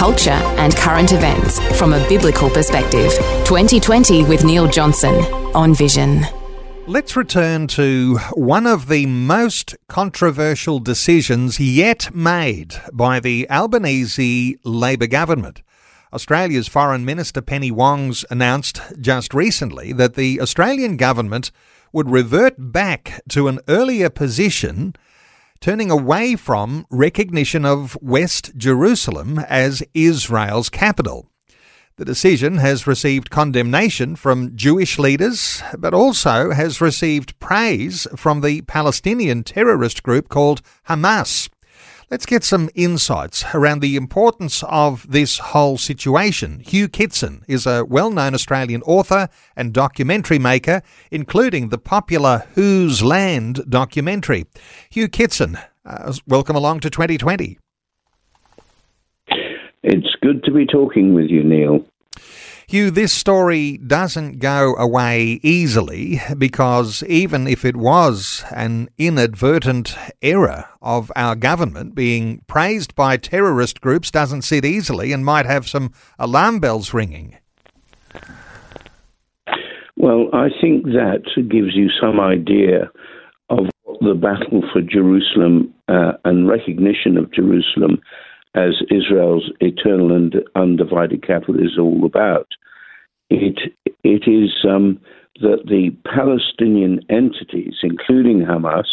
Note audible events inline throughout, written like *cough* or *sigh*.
culture, and current events from a biblical perspective. 2020 with Neil Johnson on Vision. Let's return to one of the most controversial decisions yet made by the Albanese Labor government. Australia's Foreign Minister Penny Wong's announced just recently that the Australian government would revert back to an earlier position turning away from recognition of West Jerusalem as Israel's capital. The decision has received condemnation from Jewish leaders, but also has received praise from the Palestinian terrorist group called Hamas. Let's get some insights around the importance of this whole situation. Hugh Kitson is a well known Australian author and documentary maker, including the popular Whose Land documentary. Hugh Kitson, uh, welcome along to 2020. It's good to be talking with you, Neil. Hugh, this story doesn't go away easily because even if it was an inadvertent error of our government, being praised by terrorist groups doesn't sit easily and might have some alarm bells ringing. Well, I think that gives you some idea of what the battle for Jerusalem uh, and recognition of Jerusalem as Israel's eternal and undivided capital is all about. It it is um, that the Palestinian entities, including Hamas,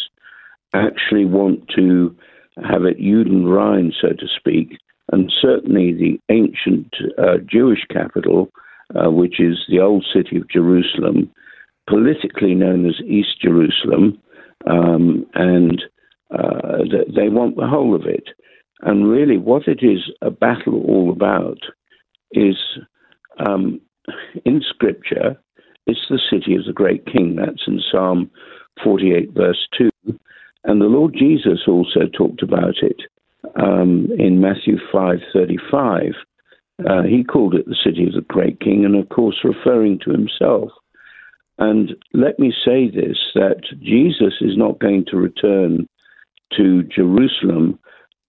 actually want to have it Juden Rein, so to speak, and certainly the ancient uh, Jewish capital, uh, which is the old city of Jerusalem, politically known as East Jerusalem, um, and uh, they want the whole of it. And really, what it is a battle all about is um, in Scripture, it's the city of the great king. That's in Psalm 48, verse 2. And the Lord Jesus also talked about it um, in Matthew 5:35. Uh, he called it the city of the great king, and of course, referring to himself. And let me say this that Jesus is not going to return to Jerusalem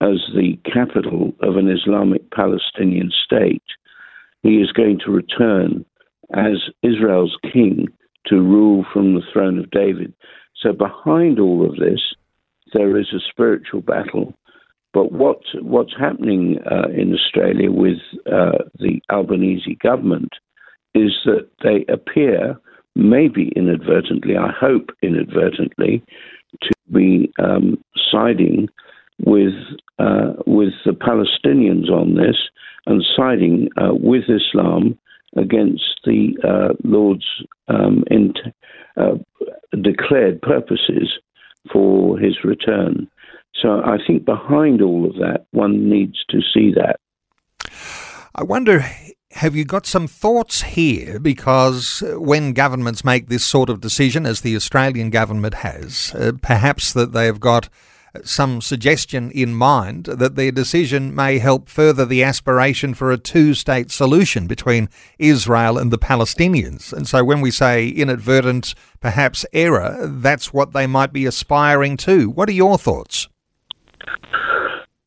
as the capital of an Islamic Palestinian state he is going to return as Israel's king to rule from the throne of David. So behind all of this, there is a spiritual battle. But what what's happening uh, in Australia with uh, the Albanese government is that they appear, maybe inadvertently, I hope inadvertently, to be um, siding with uh, with the Palestinians on this and siding uh, with Islam against the uh, Lord's um, uh, declared purposes for his return. So I think behind all of that, one needs to see that. I wonder have you got some thoughts here? Because when governments make this sort of decision, as the Australian government has, uh, perhaps that they have got some suggestion in mind that their decision may help further the aspiration for a two state solution between Israel and the Palestinians. And so when we say inadvertent, perhaps error, that's what they might be aspiring to. What are your thoughts?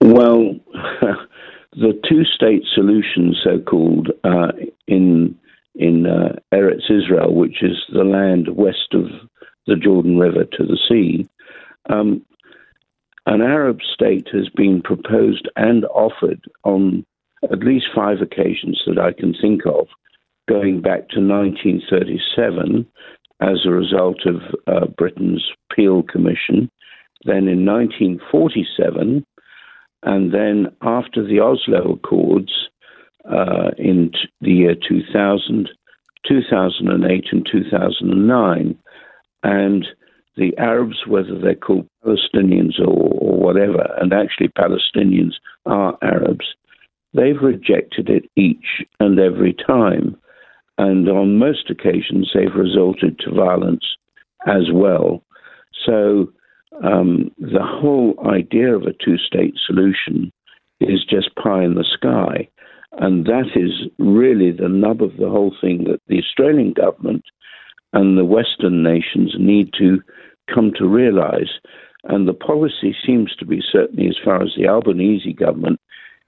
Well, *laughs* the two state solution, so called, uh, in in uh, Eretz Israel, which is the land west of the Jordan River to the sea, um, an Arab state has been proposed and offered on at least five occasions that I can think of, going back to 1937 as a result of uh, Britain's Peel Commission, then in 1947, and then after the Oslo Accords uh, in t- the year 2000, 2008, and 2009. And the Arabs, whether they're called Palestinians or, or whatever, and actually Palestinians are Arabs, they've rejected it each and every time. and on most occasions they've resulted to violence as well. So um, the whole idea of a two-state solution is just pie in the sky, and that is really the nub of the whole thing that the Australian government and the Western nations need to come to realize. And the policy seems to be, certainly as far as the Albanese government,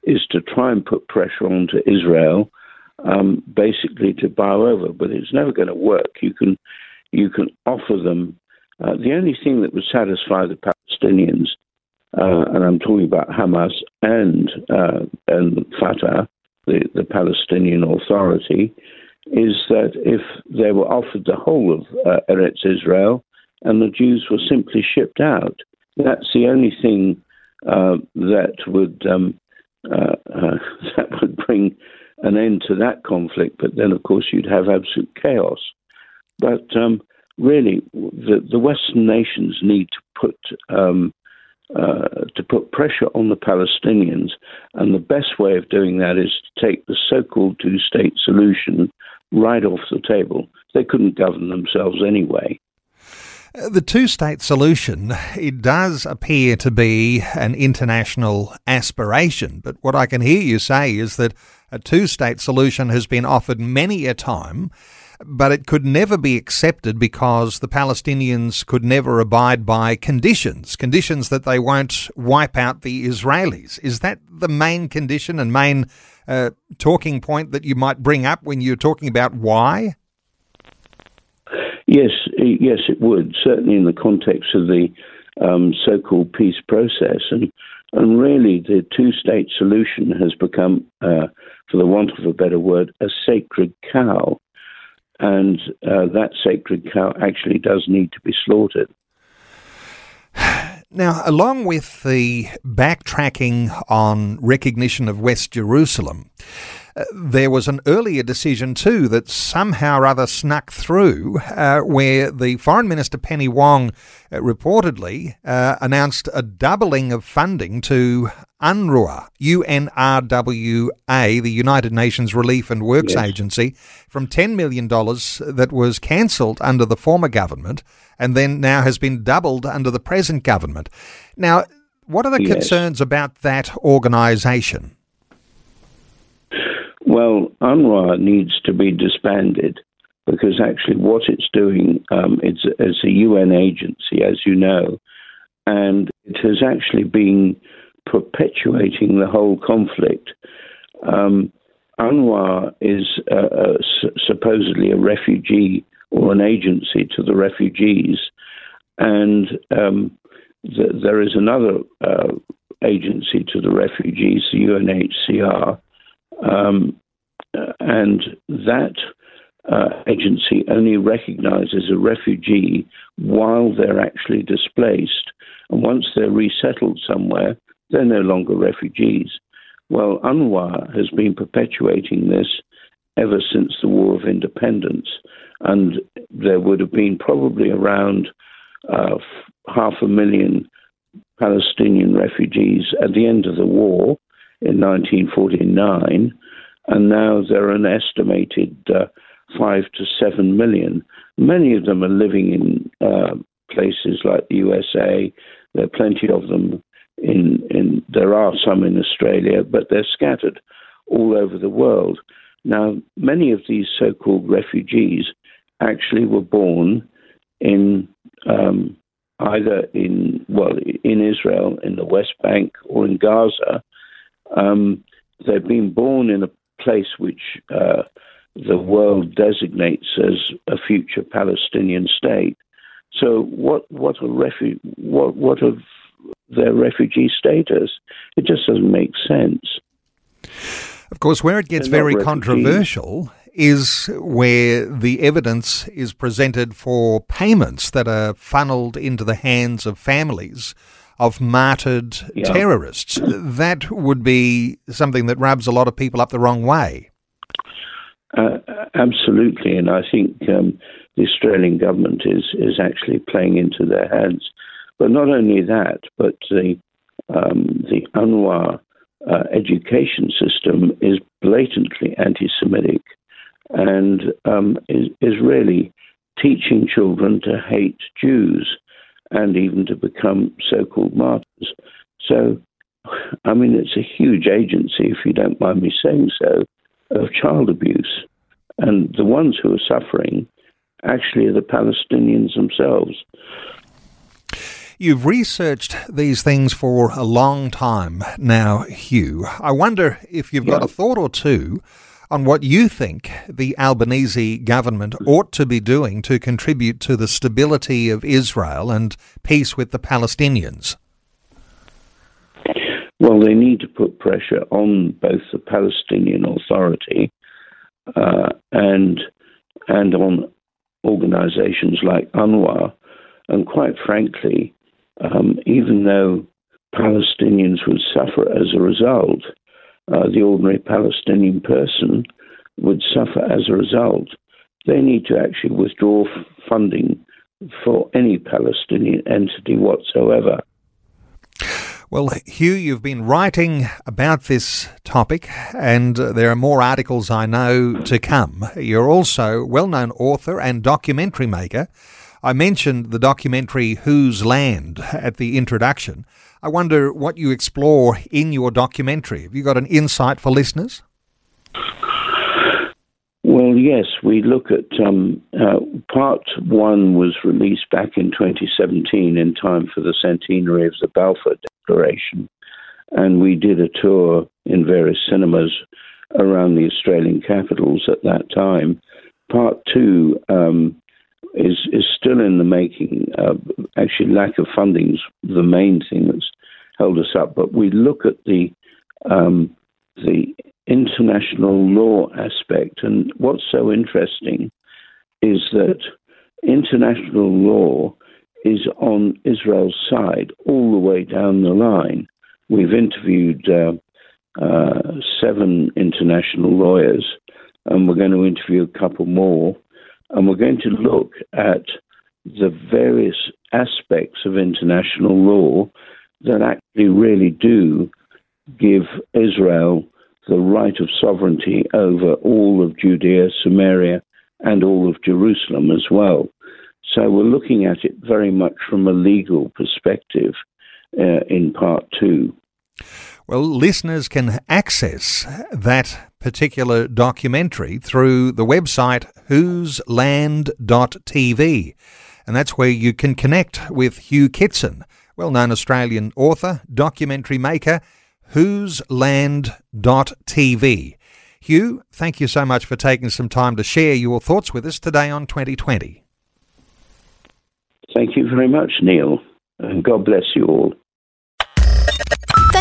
is to try and put pressure onto Israel, um, basically to bow over. But it's never going to work. You can you can offer them. Uh, the only thing that would satisfy the Palestinians, uh, and I'm talking about Hamas and uh, and Fatah, the, the Palestinian Authority, is that if they were offered the whole of uh, Eretz Israel and the Jews were simply shipped out, that's the only thing uh, that would um, uh, uh, *laughs* that would bring an end to that conflict. But then, of course, you'd have absolute chaos. But um, really, the, the, Western nations need to put um, uh, to put pressure on the Palestinians, and the best way of doing that is to take the so-called two-state solution right off the table. They couldn't govern themselves anyway. The two state solution, it does appear to be an international aspiration, but what I can hear you say is that a two state solution has been offered many a time, but it could never be accepted because the Palestinians could never abide by conditions, conditions that they won't wipe out the Israelis. Is that the main condition and main uh, talking point that you might bring up when you're talking about why? Yes, yes, it would certainly in the context of the um, so-called peace process, and and really the two-state solution has become, uh, for the want of a better word, a sacred cow, and uh, that sacred cow actually does need to be slaughtered. Now, along with the backtracking on recognition of West Jerusalem, there was an earlier decision too that somehow or other snuck through, uh, where the Foreign Minister Penny Wong uh, reportedly uh, announced a doubling of funding to UNRWA, UNRWA, the United Nations Relief and Works yes. Agency, from $10 million that was cancelled under the former government and then now has been doubled under the present government. Now, what are the yes. concerns about that organisation? Well, UNRWA needs to be disbanded because actually what it's doing um, it's, it's a UN agency, as you know, and it has actually been perpetuating the whole conflict. Um, UNRWA is uh, supposedly a refugee or an agency to the refugees, and um, th- there is another uh, agency to the refugees, the UNHCR, um, and that uh, agency only recognizes a refugee while they're actually displaced. And once they're resettled somewhere, they're no longer refugees. Well, UNRWA has been perpetuating this ever since the War of Independence. And there would have been probably around uh, half a million Palestinian refugees at the end of the war in 1949 and now there are an estimated uh, five to seven million. Many of them are living in uh, places like the USA. There are plenty of them in, in. There are some in Australia, but they're scattered all over the world. Now, many of these so-called refugees actually were born in um, either in well in Israel, in the West Bank, or in Gaza. Um, they've been born in a place which uh, the world designates as a future Palestinian state. So, what what a refu- what what of their refugee status? It just doesn't make sense. Of course, where it gets very controversial is where the evidence is presented for payments that are funneled into the hands of families of martyred yeah. terrorists. That would be something that rubs a lot of people up the wrong way. Uh, absolutely, and I think um, the Australian government is is actually playing into their hands. But not only that, but the um, the UNRWA uh, education system is blatantly anti-Semitic, and um, is, is really teaching children to hate Jews and even to become so called martyrs. So, I mean, it's a huge agency, if you don't mind me saying so, of child abuse. And the ones who are suffering actually are the Palestinians themselves. You've researched these things for a long time now, Hugh. I wonder if you've got yeah. a thought or two on what you think the Albanese government ought to be doing to contribute to the stability of Israel and peace with the Palestinians. Well, they need to put pressure on both the Palestinian Authority uh, and and on organizations like UNRWA. And quite frankly, um, even though Palestinians would suffer as a result, uh, the ordinary Palestinian person would suffer as a result. They need to actually withdraw funding for any Palestinian entity whatsoever. Well, Hugh, you've been writing about this topic, and there are more articles I know to come. You're also well known author and documentary maker. I mentioned the documentary Whose Land at the introduction. I wonder what you explore in your documentary. Have you got an insight for listeners? Well, yes, we look at um, uh, part one was released back in 2017 in time for the centenary of the Balfour Declaration, and we did a tour in various cinemas around the Australian capitals at that time. Part two um, is is still in the making. Uh, actually, lack of funding is the main thing that's held us up, but we look at the um, the international law aspect. And what's so interesting is that international law is on Israel's side all the way down the line. We've interviewed uh, uh, seven international lawyers, and we're going to interview a couple more, and we're going to look at the various aspects of international law that actually really do give Israel the right of sovereignty over all of Judea, Samaria, and all of Jerusalem as well. So we're looking at it very much from a legal perspective uh, in part two. Well, listeners can access that particular documentary through the website whoseland.tv. And that's where you can connect with Hugh Kitson, well known Australian author, documentary maker, whoseland.tv. Hugh, thank you so much for taking some time to share your thoughts with us today on 2020. Thank you very much, Neil, and God bless you all.